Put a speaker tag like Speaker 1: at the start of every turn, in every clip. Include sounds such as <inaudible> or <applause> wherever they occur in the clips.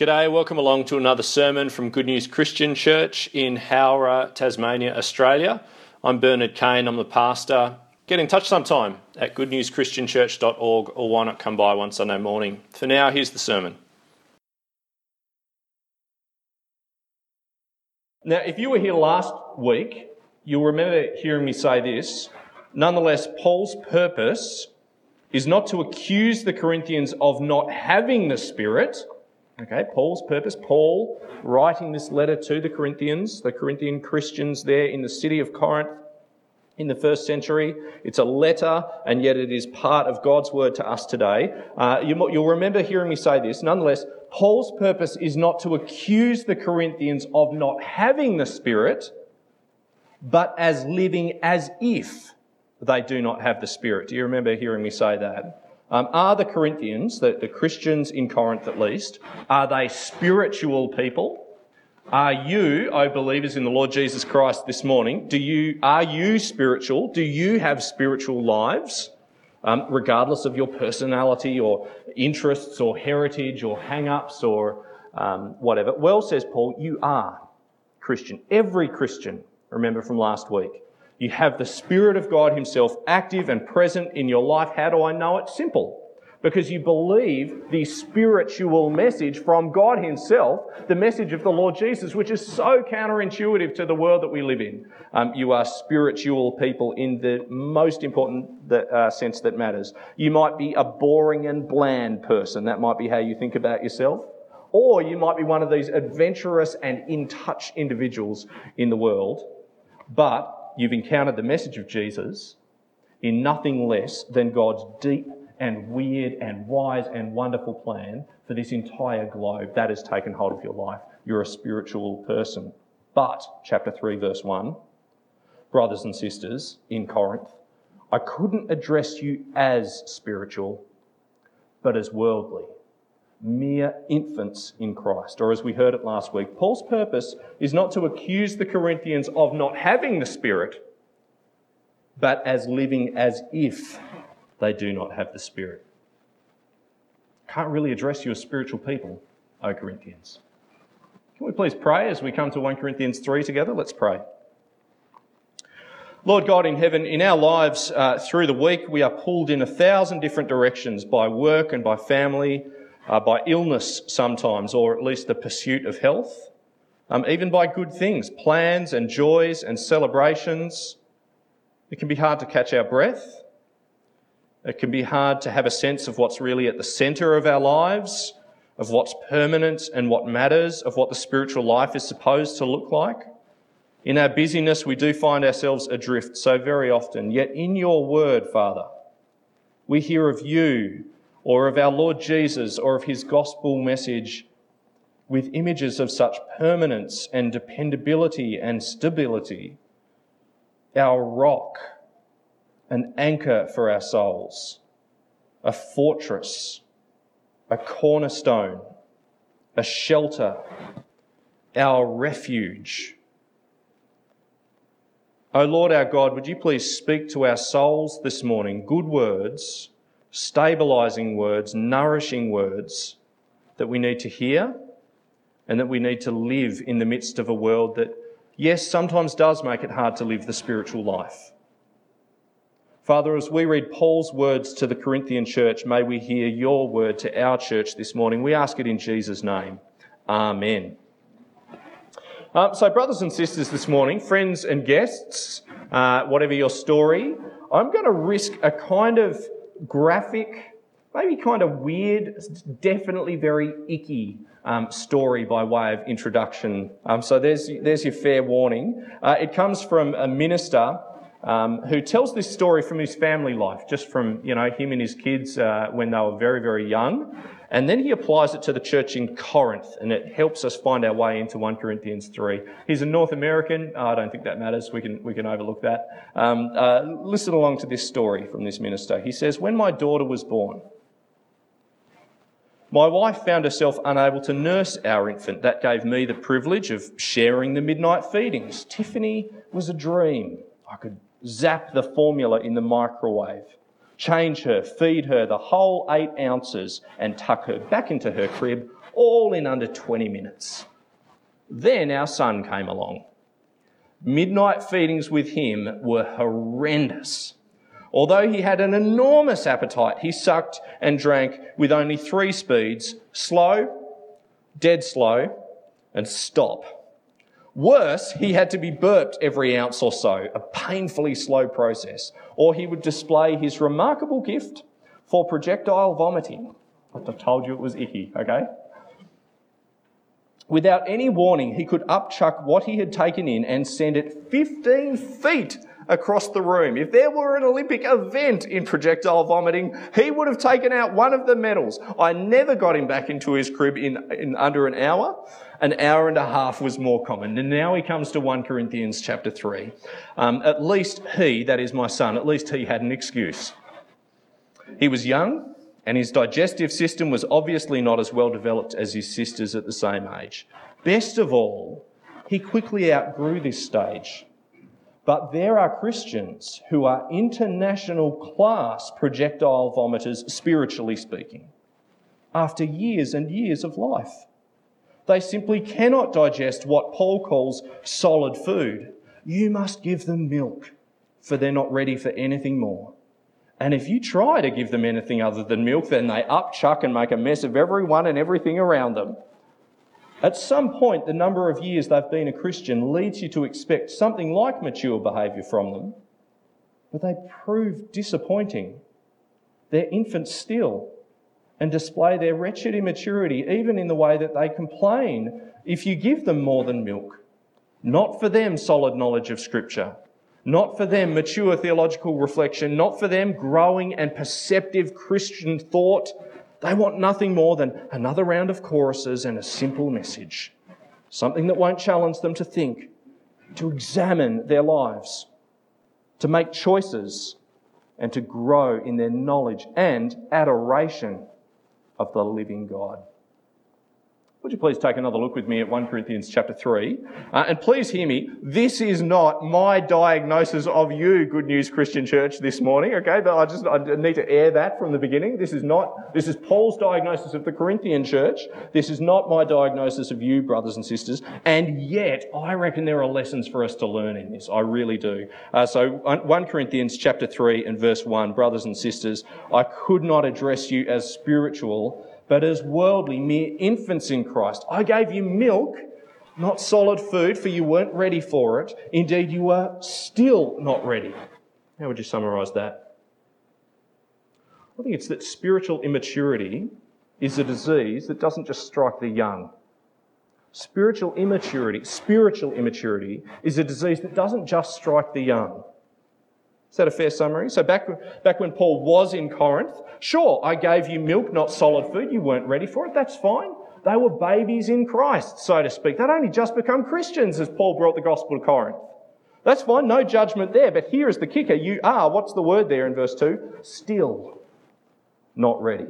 Speaker 1: G'day, welcome along to another sermon from Good News Christian Church in Howrah, Tasmania, Australia. I'm Bernard Kane, I'm the pastor. Get in touch sometime at goodnewschristianchurch.org or why not come by one Sunday morning. For now, here's the sermon. Now, if you were here last week, you'll remember hearing me say this. Nonetheless, Paul's purpose is not to accuse the Corinthians of not having the Spirit Okay, Paul's purpose, Paul writing this letter to the Corinthians, the Corinthian Christians there in the city of Corinth in the first century. It's a letter, and yet it is part of God's word to us today. Uh, you, will remember hearing me say this. Nonetheless, Paul's purpose is not to accuse the Corinthians of not having the Spirit, but as living as if they do not have the Spirit. Do you remember hearing me say that? Um, are the Corinthians, the, the Christians in Corinth at least, are they spiritual people? Are you, O believers in the Lord Jesus Christ this morning, do you, are you spiritual? Do you have spiritual lives? Um, regardless of your personality or interests or heritage or hang ups or um, whatever. Well, says Paul, you are Christian. Every Christian, remember from last week, you have the Spirit of God Himself active and present in your life. How do I know it? Simple. Because you believe the spiritual message from God Himself, the message of the Lord Jesus, which is so counterintuitive to the world that we live in. Um, you are spiritual people in the most important that, uh, sense that matters. You might be a boring and bland person. That might be how you think about yourself. Or you might be one of these adventurous and in touch individuals in the world. But you've encountered the message of Jesus in nothing less than God's deep and weird and wise and wonderful plan for this entire globe. That has taken hold of your life. You're a spiritual person. But, chapter 3, verse 1, brothers and sisters in Corinth, I couldn't address you as spiritual, but as worldly mere infants in Christ. Or as we heard it last week, Paul's purpose is not to accuse the Corinthians of not having the Spirit, but as living as if they do not have the Spirit. Can't really address you as spiritual people, O Corinthians. Can we please pray as we come to 1 Corinthians 3 together? Let's pray. Lord God in heaven, in our lives uh, through the week, we are pulled in a thousand different directions by work and by family uh, by illness sometimes, or at least the pursuit of health, um, even by good things, plans and joys and celebrations. It can be hard to catch our breath. It can be hard to have a sense of what's really at the centre of our lives, of what's permanent and what matters, of what the spiritual life is supposed to look like. In our busyness, we do find ourselves adrift so very often. Yet in your word, Father, we hear of you or of our Lord Jesus or of his gospel message with images of such permanence and dependability and stability, our rock, an anchor for our souls, a fortress, a cornerstone, a shelter, our refuge. O Lord our God, would you please speak to our souls this morning good words stabilizing words, nourishing words that we need to hear and that we need to live in the midst of a world that, yes, sometimes does make it hard to live the spiritual life. Father, as we read Paul's words to the Corinthian church, may we hear your word to our church this morning. We ask it in Jesus' name. Amen. Um, so, brothers and sisters, this morning, friends and guests, uh, whatever your story, I'm going to risk a kind of graphic, maybe kind of weird, definitely very icky um, story by way of introduction. Um, so there's, there's your fair warning. Uh, it comes from a minister um, who tells this story from his family life, just from you know him and his kids uh, when they were very very young. And then he applies it to the church in Corinth, and it helps us find our way into 1 Corinthians 3. He's a North American. Oh, I don't think that matters. We can, we can overlook that. Um, uh, listen along to this story from this minister. He says, When my daughter was born, my wife found herself unable to nurse our infant. That gave me the privilege of sharing the midnight feedings. Tiffany was a dream. I could zap the formula in the microwave change her, feed her the whole eight ounces, and tuck her back into her crib all in under 20 minutes. Then our son came along. Midnight feedings with him were horrendous. Although he had an enormous appetite, he sucked and drank with only three speeds slow, dead slow, and stop. Worse, he had to be burped every ounce or so, a painfully slow process, or he would display his remarkable gift for projectile vomiting. I told you it was icky, okay? Without any warning, he could upchuck what he had taken in and send it 15 feet across the room. If there were an Olympic event in projectile vomiting, he would have taken out one of the medals. I never got him back into his crib in, in under an hour. An hour and a half was more common. And now he comes to 1 Corinthians chapter 3. Um, at least he, that is my son, at least he had an excuse. He was young, and his digestive system was obviously not as well developed as his sisters at the same age. Best of all, he quickly outgrew this stage. But there are Christians who are international class projectile vomiters, spiritually speaking, after years and years of life. They simply cannot digest what Paul calls solid food. You must give them milk, for they're not ready for anything more. And if you try to give them anything other than milk, then they upchuck and make a mess of everyone and everything around them. At some point, the number of years they've been a Christian leads you to expect something like mature behaviour from them, but they prove disappointing. They're infants still and display their wretched immaturity, even in the way that they complain if you give them more than milk. Not for them solid knowledge of Scripture, not for them mature theological reflection, not for them growing and perceptive Christian thought. They want nothing more than another round of choruses and a simple message. Something that won't challenge them to think, to examine their lives, to make choices, and to grow in their knowledge and adoration of the living God. Would you please take another look with me at 1 Corinthians chapter 3? Uh, and please hear me. This is not my diagnosis of you, Good News Christian Church, this morning, okay? But I just I need to air that from the beginning. This is not, this is Paul's diagnosis of the Corinthian church. This is not my diagnosis of you, brothers and sisters. And yet, I reckon there are lessons for us to learn in this. I really do. Uh, so 1 Corinthians chapter 3 and verse 1, brothers and sisters, I could not address you as spiritual but as worldly, mere infants in Christ. I gave you milk, not solid food, for you weren't ready for it. Indeed, you are still not ready. How would you summarize that? I think it's that spiritual immaturity is a disease that doesn't just strike the young. Spiritual immaturity, spiritual immaturity is a disease that doesn't just strike the young. Is that a fair summary? So back, back when Paul was in Corinth, sure, I gave you milk, not solid food. You weren't ready for it. That's fine. They were babies in Christ, so to speak. They'd only just become Christians as Paul brought the gospel to Corinth. That's fine. No judgment there. But here is the kicker. You are, what's the word there in verse 2? Still not ready.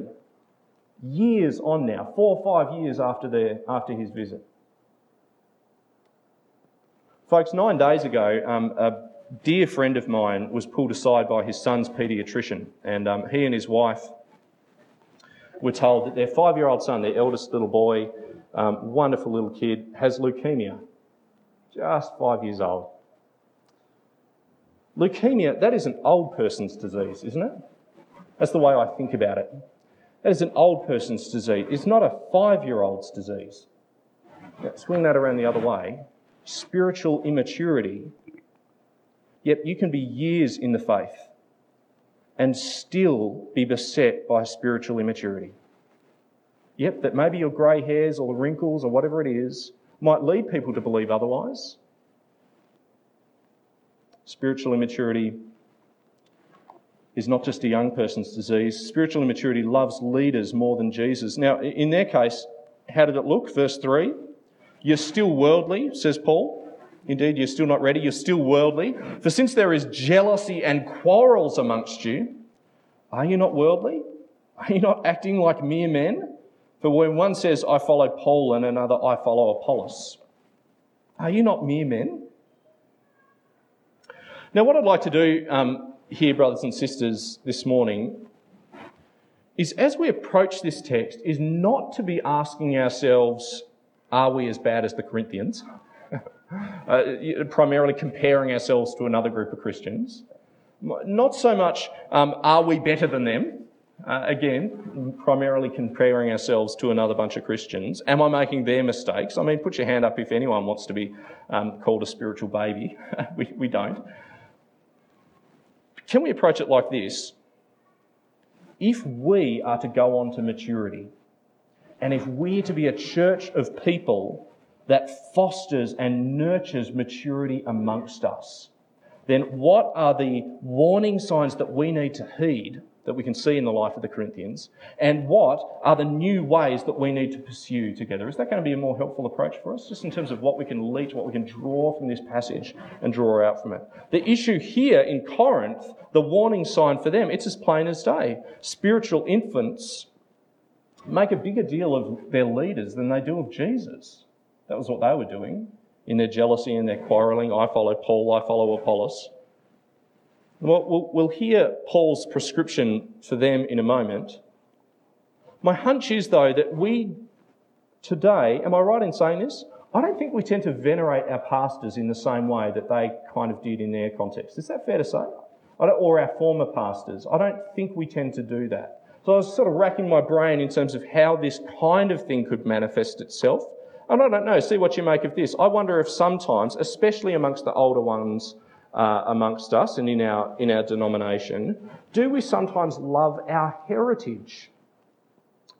Speaker 1: Years on now, four or five years after, their, after his visit. Folks, nine days ago, um, a dear friend of mine was pulled aside by his son's paediatrician, and um, he and his wife were told that their five year old son, their eldest little boy, um, wonderful little kid, has leukemia. Just five years old. Leukemia, that is an old person's disease, isn't it? That's the way I think about it. That is an old person's disease. It's not a five year old's disease. Now, swing that around the other way. Spiritual immaturity Yet you can be years in the faith and still be beset by spiritual immaturity. Yep, that maybe your grey hairs or the wrinkles or whatever it is might lead people to believe otherwise. Spiritual immaturity is not just a young person's disease. Spiritual immaturity loves leaders more than Jesus. Now, in their case, how did it look? Verse 3 You're still worldly, says Paul. Indeed, you're still not ready, you're still worldly. For since there is jealousy and quarrels amongst you, are you not worldly? Are you not acting like mere men? For when one says, I follow Paul, and another, I follow Apollos, are you not mere men? Now, what I'd like to do um, here, brothers and sisters, this morning, is as we approach this text, is not to be asking ourselves, are we as bad as the Corinthians? Uh, primarily comparing ourselves to another group of Christians. Not so much, um, are we better than them? Uh, again, primarily comparing ourselves to another bunch of Christians. Am I making their mistakes? I mean, put your hand up if anyone wants to be um, called a spiritual baby. <laughs> we, we don't. Can we approach it like this? If we are to go on to maturity, and if we're to be a church of people that fosters and nurtures maturity amongst us, then what are the warning signs that we need to heed that we can see in the life of the Corinthians? And what are the new ways that we need to pursue together? Is that going to be a more helpful approach for us, just in terms of what we can leach, what we can draw from this passage and draw out from it? The issue here in Corinth, the warning sign for them, it's as plain as day. Spiritual infants make a bigger deal of their leaders than they do of Jesus. That was what they were doing in their jealousy and their quarrelling. I follow Paul, I follow Apollos. We'll, we'll hear Paul's prescription for them in a moment. My hunch is, though, that we today, am I right in saying this? I don't think we tend to venerate our pastors in the same way that they kind of did in their context. Is that fair to say? or our former pastors. I don't think we tend to do that. So I was sort of racking my brain in terms of how this kind of thing could manifest itself. And I don't know, see what you make of this. I wonder if sometimes, especially amongst the older ones uh, amongst us and in our, in our denomination, do we sometimes love our heritage,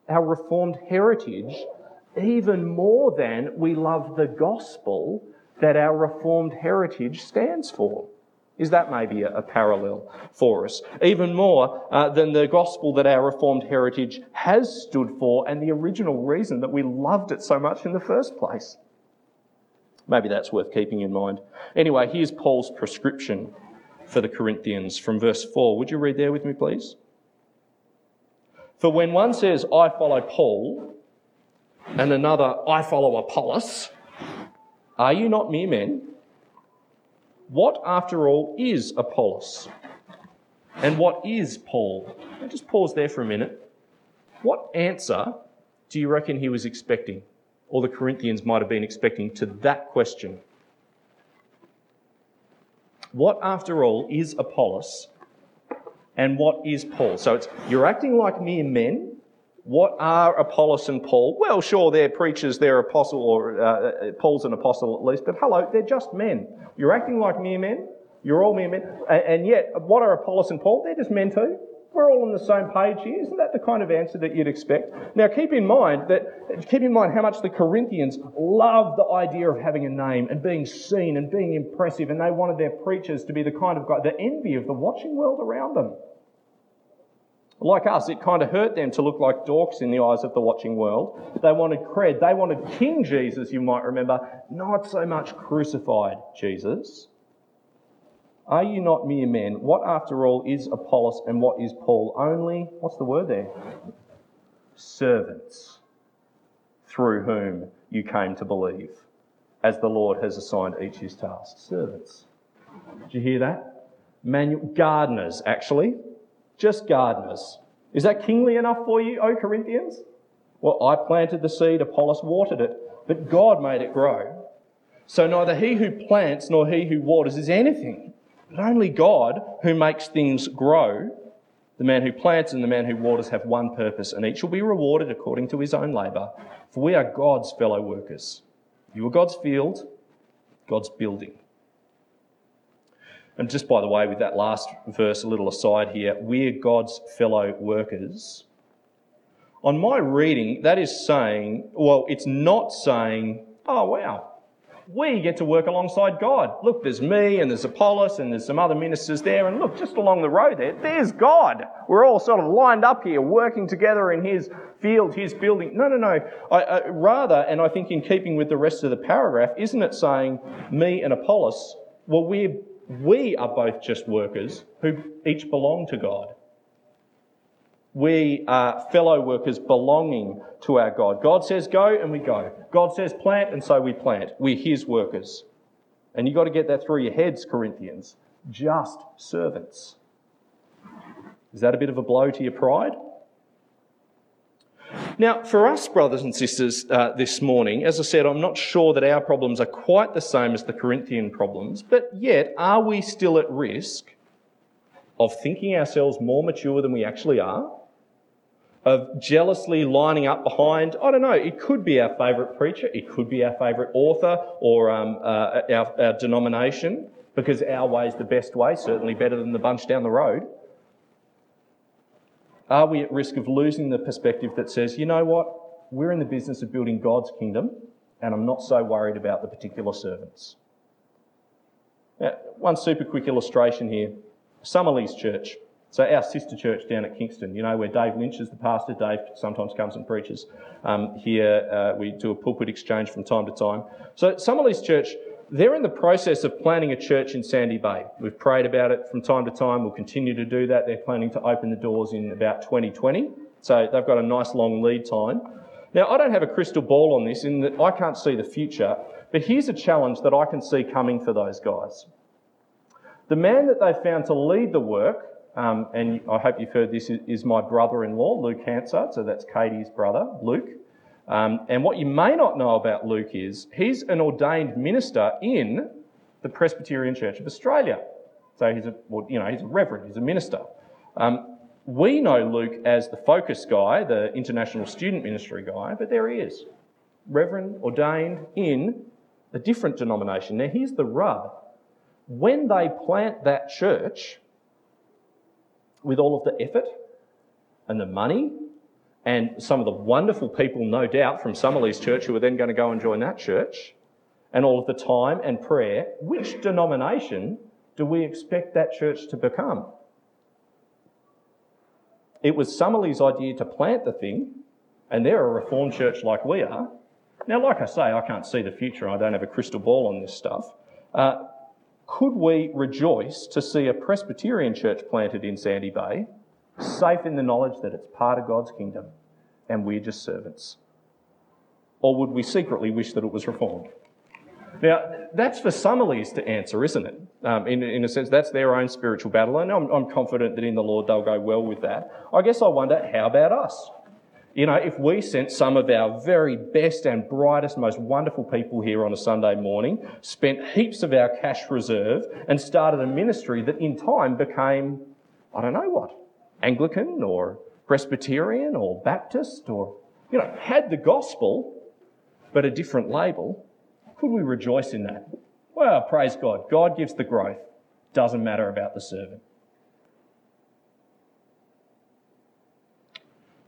Speaker 1: our reformed heritage, even more than we love the gospel that our reformed heritage stands for? Is that maybe a, a parallel for us? Even more uh, than the gospel that our Reformed heritage has stood for and the original reason that we loved it so much in the first place. Maybe that's worth keeping in mind. Anyway, here's Paul's prescription for the Corinthians from verse 4. Would you read there with me, please? For when one says, I follow Paul, and another, I follow Apollos, are you not mere men? What, after all, is Apollos? And what is Paul? I'll just pause there for a minute. What answer do you reckon he was expecting, or the Corinthians might have been expecting, to that question? What, after all, is Apollos? And what is Paul? So it's you're acting like mere men, what are Apollos and Paul? Well, sure, they're preachers, they're apostle, or uh, uh, Paul's an apostle at least, but hello, they're just men. You're acting like mere men. You're all mere men. And yet, what are Apollos and Paul? They're just men too. We're all on the same page here. Isn't that the kind of answer that you'd expect? Now, keep in mind that, keep in mind how much the Corinthians loved the idea of having a name and being seen and being impressive, and they wanted their preachers to be the kind of guy, the envy of the watching world around them. Like us, it kind of hurt them to look like dorks in the eyes of the watching world. They wanted cred. They wanted King Jesus, you might remember, not so much crucified Jesus. Are you not mere men? What, after all, is Apollos and what is Paul? Only, what's the word there? Servants through whom you came to believe, as the Lord has assigned each his task. Servants. Did you hear that? Manual gardeners, actually just gardeners. Is that kingly enough for you, O Corinthians? Well, I planted the seed, Apollos watered it, but God made it grow. So neither he who plants nor he who waters is anything, but only God who makes things grow. The man who plants and the man who waters have one purpose, and each will be rewarded according to his own labour. For we are God's fellow workers. You are God's field, God's building. And just by the way, with that last verse, a little aside here, we're God's fellow workers. On my reading, that is saying, well, it's not saying, oh, wow, we get to work alongside God. Look, there's me and there's Apollos and there's some other ministers there. And look, just along the road there, there's God. We're all sort of lined up here, working together in His field, His building. No, no, no. I, I, rather, and I think in keeping with the rest of the paragraph, isn't it saying me and Apollos? Well, we're we are both just workers who each belong to God. We are fellow workers belonging to our God. God says go and we go. God says plant and so we plant. We're His workers. And you've got to get that through your heads, Corinthians. Just servants. Is that a bit of a blow to your pride? Now, for us, brothers and sisters, uh, this morning, as I said, I'm not sure that our problems are quite the same as the Corinthian problems, but yet, are we still at risk of thinking ourselves more mature than we actually are? Of jealously lining up behind, I don't know, it could be our favourite preacher, it could be our favourite author or um, uh, our, our denomination, because our way is the best way, certainly better than the bunch down the road. Are we at risk of losing the perspective that says, you know what, we're in the business of building God's kingdom, and I'm not so worried about the particular servants? Now, one super quick illustration here Summerlees Church. So, our sister church down at Kingston, you know, where Dave Lynch is the pastor. Dave sometimes comes and preaches. Um, here, uh, we do a pulpit exchange from time to time. So, Summerlees Church they're in the process of planning a church in Sandy Bay. We've prayed about it from time to time. We'll continue to do that. They're planning to open the doors in about 2020. So they've got a nice long lead time. Now, I don't have a crystal ball on this in that I can't see the future, but here's a challenge that I can see coming for those guys. The man that they found to lead the work, um, and I hope you've heard this, is my brother in law, Luke Hansard. So that's Katie's brother, Luke. Um, and what you may not know about Luke is he's an ordained minister in the Presbyterian Church of Australia. So he's a, well, you know, he's a reverend, he's a minister. Um, we know Luke as the focus guy, the international student ministry guy, but there he is, reverend, ordained in a different denomination. Now, here's the rub. When they plant that church, with all of the effort and the money and some of the wonderful people, no doubt, from Summerlees Church who are then going to go and join that church, and all of the time and prayer, which denomination do we expect that church to become? It was Summerlees' idea to plant the thing, and they're a reformed church like we are. Now, like I say, I can't see the future. I don't have a crystal ball on this stuff. Uh, could we rejoice to see a Presbyterian church planted in Sandy Bay safe in the knowledge that it's part of God's kingdom and we're just servants? Or would we secretly wish that it was reformed? Now, that's for Summerlees to answer, isn't it? Um, in, in a sense, that's their own spiritual battle, and I'm, I'm confident that in the Lord they'll go well with that. I guess I wonder, how about us? You know, if we sent some of our very best and brightest, most wonderful people here on a Sunday morning, spent heaps of our cash reserve, and started a ministry that in time became, I don't know what, Anglican or Presbyterian or Baptist or, you know, had the gospel but a different label, could we rejoice in that? Well, praise God. God gives the growth. Doesn't matter about the servant.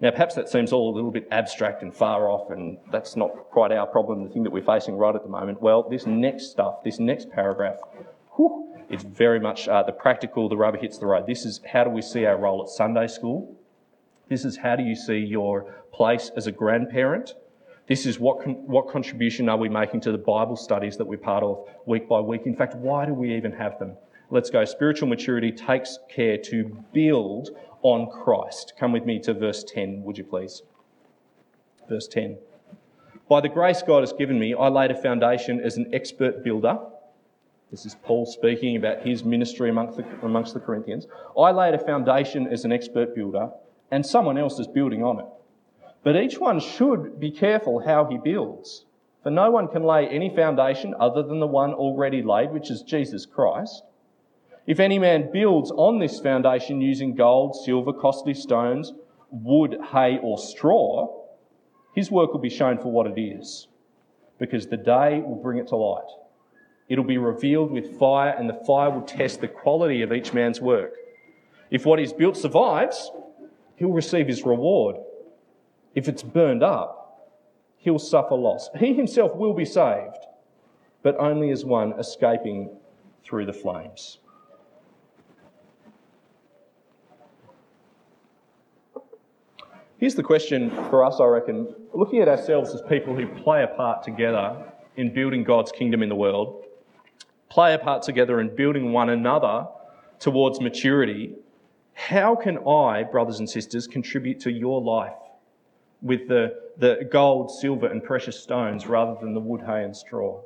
Speaker 1: Now, perhaps that seems all a little bit abstract and far off, and that's not quite our problem, the thing that we're facing right at the moment. Well, this next stuff, this next paragraph, whew, it's very much uh, the practical, the rubber hits the road. This is how do we see our role at Sunday school? This is how do you see your place as a grandparent? This is what, con- what contribution are we making to the Bible studies that we're part of week by week? In fact, why do we even have them? Let's go. Spiritual maturity takes care to build on Christ. Come with me to verse 10, would you please? Verse 10. By the grace God has given me, I laid a foundation as an expert builder this is Paul speaking about his ministry amongst the, amongst the Corinthians. I laid a foundation as an expert builder, and someone else is building on it. But each one should be careful how he builds. For no one can lay any foundation other than the one already laid, which is Jesus Christ. If any man builds on this foundation using gold, silver, costly stones, wood, hay, or straw, his work will be shown for what it is, because the day will bring it to light. It'll be revealed with fire, and the fire will test the quality of each man's work. If what he's built survives, he'll receive his reward. If it's burned up, he'll suffer loss. He himself will be saved, but only as one escaping through the flames. Here's the question for us, I reckon. Looking at ourselves as people who play a part together in building God's kingdom in the world, play a part together in building one another towards maturity, how can I, brothers and sisters, contribute to your life with the, the gold, silver, and precious stones rather than the wood, hay, and straw?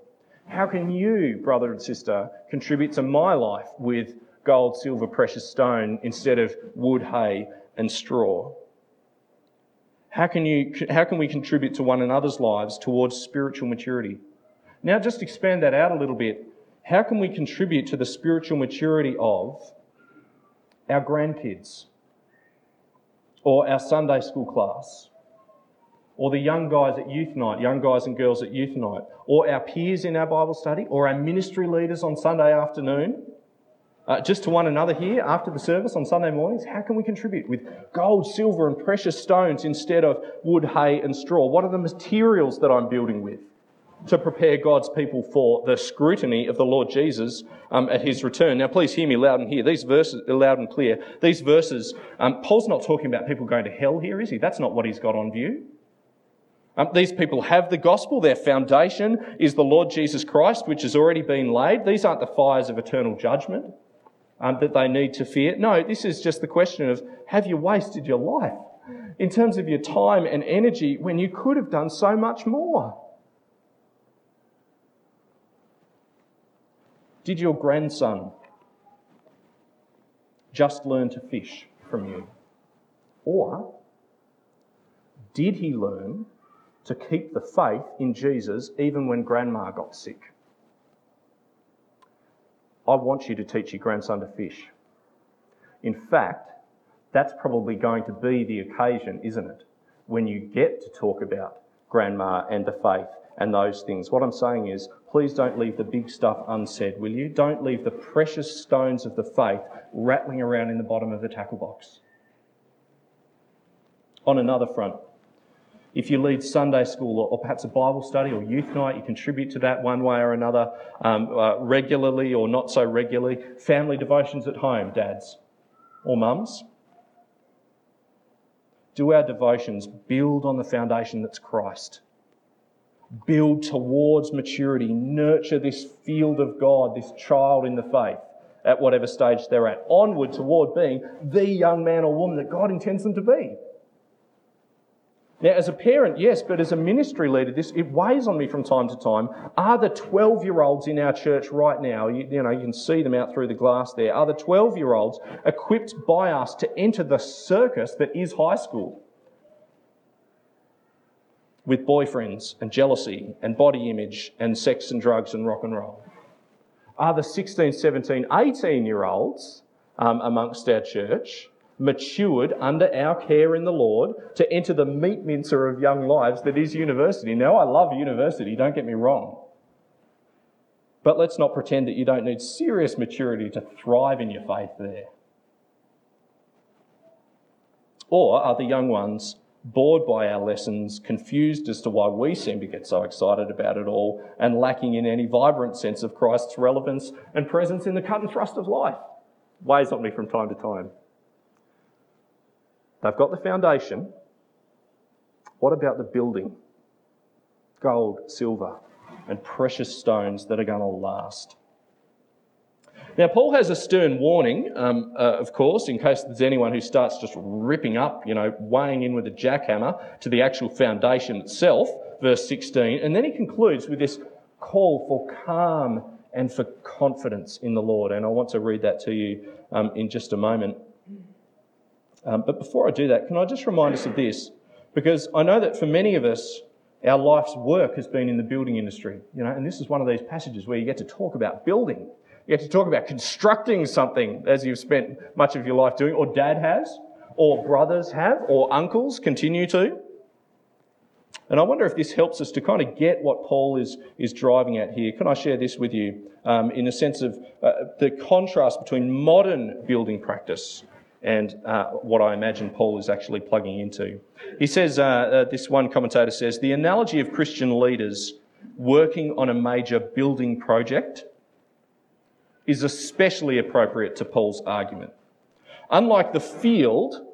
Speaker 1: How can you, brother and sister, contribute to my life with gold, silver, precious stone instead of wood, hay, and straw? How can, you, how can we contribute to one another's lives towards spiritual maturity? Now, just expand that out a little bit. How can we contribute to the spiritual maturity of our grandkids or our Sunday school class or the young guys at youth night, young guys and girls at youth night, or our peers in our Bible study, or our ministry leaders on Sunday afternoon, uh, just to one another here after the service on Sunday mornings, how can we contribute with gold, silver, and precious stones instead of wood, hay, and straw? What are the materials that I'm building with to prepare God's people for the scrutiny of the Lord Jesus um, at his return? Now, please hear me loud and clear. These verses, loud and clear. These verses, um, Paul's not talking about people going to hell here, is he? That's not what he's got on view. Um, these people have the gospel. Their foundation is the Lord Jesus Christ, which has already been laid. These aren't the fires of eternal judgment um, that they need to fear. No, this is just the question of have you wasted your life in terms of your time and energy when you could have done so much more? Did your grandson just learn to fish from you? Or did he learn to keep the faith in Jesus even when grandma got sick. I want you to teach your grandson to fish. In fact, that's probably going to be the occasion, isn't it? When you get to talk about grandma and the faith and those things. What I'm saying is, please don't leave the big stuff unsaid, will you? Don't leave the precious stones of the faith rattling around in the bottom of the tackle box. On another front, if you lead Sunday school or, perhaps a Bible study or youth night, you contribute to that one way or another, um, uh, regularly or not so regularly. Family devotions at home, dads or mums. Do our devotions build on the foundation that's Christ? Build towards maturity, nurture this field of God, this child in the faith at whatever stage they're at, onward toward being the young man or woman that God intends them to be. Now, as a parent, yes, but as a ministry leader, this it weighs on me from time to time. Are the 12 year olds in our church right now, you, you, know, you can see them out through the glass there, are the 12 year olds equipped by us to enter the circus that is high school? With boyfriends and jealousy and body image and sex and drugs and rock and roll? Are the 16, 17, 18 year olds um, amongst our church matured under our care in the Lord to enter the meat mincer of young lives that is university. Now, I love university, don't get me wrong. But let's not pretend that you don't need serious maturity to thrive in your faith there. Or are the young ones bored by our lessons, confused as to why we seem to get so excited about it all, and lacking in any vibrant sense of Christ's relevance and presence in the cut and thrust of life? Weighs on me from time to time. They've got the foundation. What about the building? Gold, silver, and precious stones that are going to last. Now, Paul has a stern warning, um, uh, of course, in case there's anyone who starts just ripping up, you know, weighing in with a jackhammer to the actual foundation itself, verse 16. And then he concludes with this call for calm and for confidence in the Lord. And I want to read that to you um, in just a moment. Um, but before I do that, can I just remind us of this? Because I know that for many of us, our life's work has been in the building industry, you know, and this is one of these passages where you get to talk about building. You get to talk about constructing something as you've spent much of your life doing, or dad has, or brothers have, or uncles continue to. And I wonder if this helps us to kind of get what Paul is, is driving at here. Can I share this with you um, in a sense of uh, the contrast between modern building practice and uh, what I imagine Paul is actually plugging into. He says, uh, uh, this one commentator says, the analogy of Christian leaders working on a major building project is especially appropriate to Paul's argument. Unlike the field,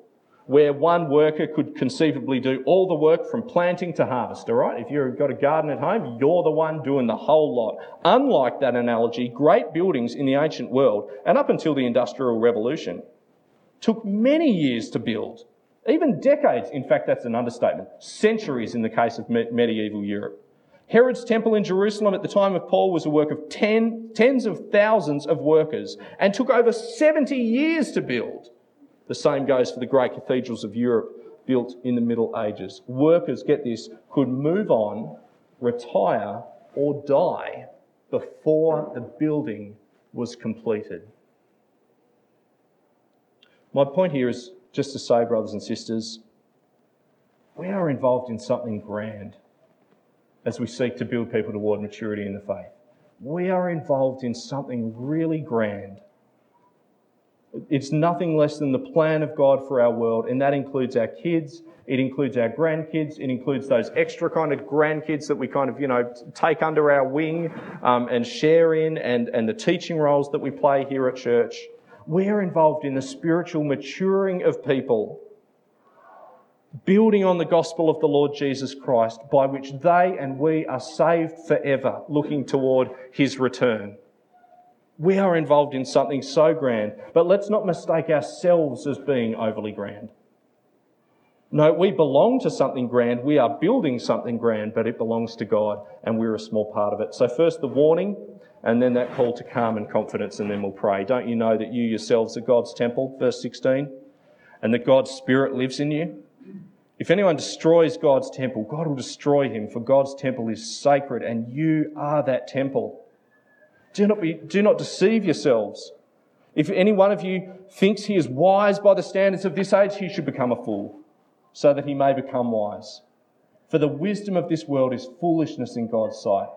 Speaker 1: where one worker could conceivably do all the work from planting to harvest, all right? If you've got a garden at home, you're the one doing the whole lot. Unlike that analogy, great buildings in the ancient world, and up until the Industrial Revolution, took many years to build, even decades. In fact, that's an understatement. Centuries in the case of medieval Europe. Herod's temple in Jerusalem at the time of Paul was a work of ten, tens of thousands of workers and took over 70 years to build. The same goes for the great cathedrals of Europe built in the Middle Ages. Workers, get this, could move on, retire, or die before the building was completed. My point here is just to say, brothers and sisters, we are involved in something grand as we seek to build people toward maturity in the faith. We are involved in something really grand. It's nothing less than the plan of God for our world, and that includes our kids, it includes our grandkids, it includes those extra kind of grandkids that we kind of, you know, take under our wing um, and share in, and, and the teaching roles that we play here at church. We are involved in the spiritual maturing of people building on the gospel of the Lord Jesus Christ, by which they and we are saved forever, looking toward his return. We are involved in something so grand, but let's not mistake ourselves as being overly grand. No, we belong to something grand. We are building something grand, but it belongs to God, and we're a small part of it. So, first the warning, and then that call to calm and confidence, and then we'll pray. Don't you know that you yourselves are God's temple? Verse 16. And that God's Spirit lives in you? If anyone destroys God's temple, God will destroy him, for God's temple is sacred, and you are that temple. Do not, be, do not deceive yourselves. If any one of you thinks he is wise by the standards of this age, he should become a fool, so that he may become wise. For the wisdom of this world is foolishness in God's sight.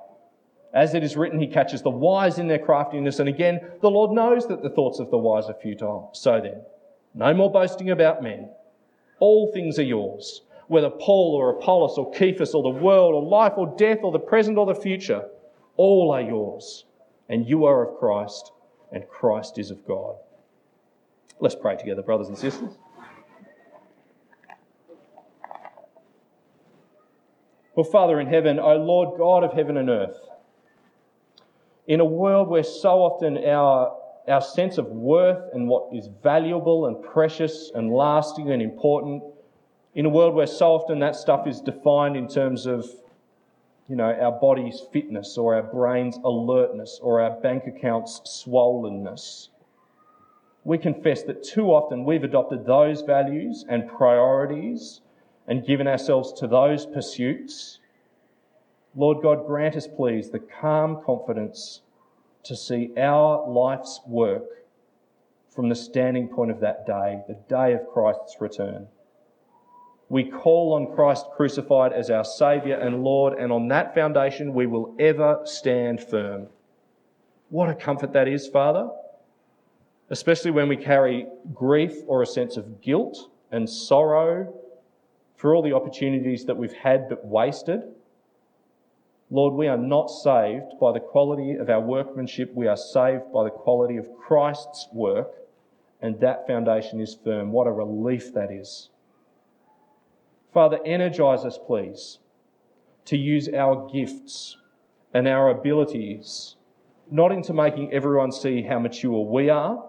Speaker 1: As it is written, he catches the wise in their craftiness. And again, the Lord knows that the thoughts of the wise are futile. So then, no more boasting about men all things are yours, whether Paul or Apollos or Cephas or the world or life or death or the present or the future, all are yours. And you are of Christ, and Christ is of God. Let's pray together, brothers and sisters. Well, Father in heaven, O Lord God of heaven and earth, in a world where so often our our sense of worth and what is valuable and precious and lasting and important. In a world where so often that stuff is defined in terms of you know our body's fitness or our brain's alertness or our bank account's swollenness we confess that too often we've adopted those values and priorities and given ourselves to those pursuits. Lord god grant us please the calm confidence to see our life's work from the standing point of that day, the day of Christ's return. We call on Christ crucified as our Saviour and Lord, and on that foundation we will ever stand firm. What a comfort that is, Father, especially when we carry grief or a sense of guilt and sorrow for all the opportunities that we've had but wasted Lord, we are not saved by the quality of our workmanship, we are saved by the quality of Christ's work, and that foundation is firm. What a relief that is. Father, energize us, please, to use our gifts and our abilities not into making everyone see how mature we are,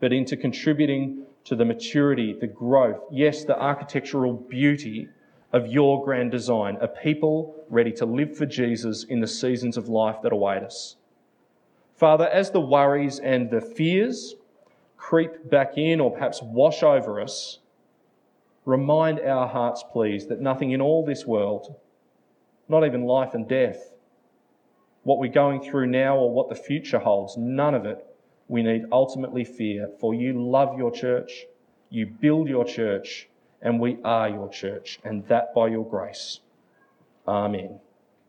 Speaker 1: but into contributing to the maturity, the growth, yes, the architectural beauty of your grand design, a people ready to live for Jesus in the seasons of life that await us. Father, as the worries and the fears creep back in or perhaps wash over us, remind our hearts, please, that nothing in all this world, not even life and death, what we're going through now or what the future holds, none of it we need ultimately fear, for you love your church, you build your church and we are your church, and that by your grace. Amen.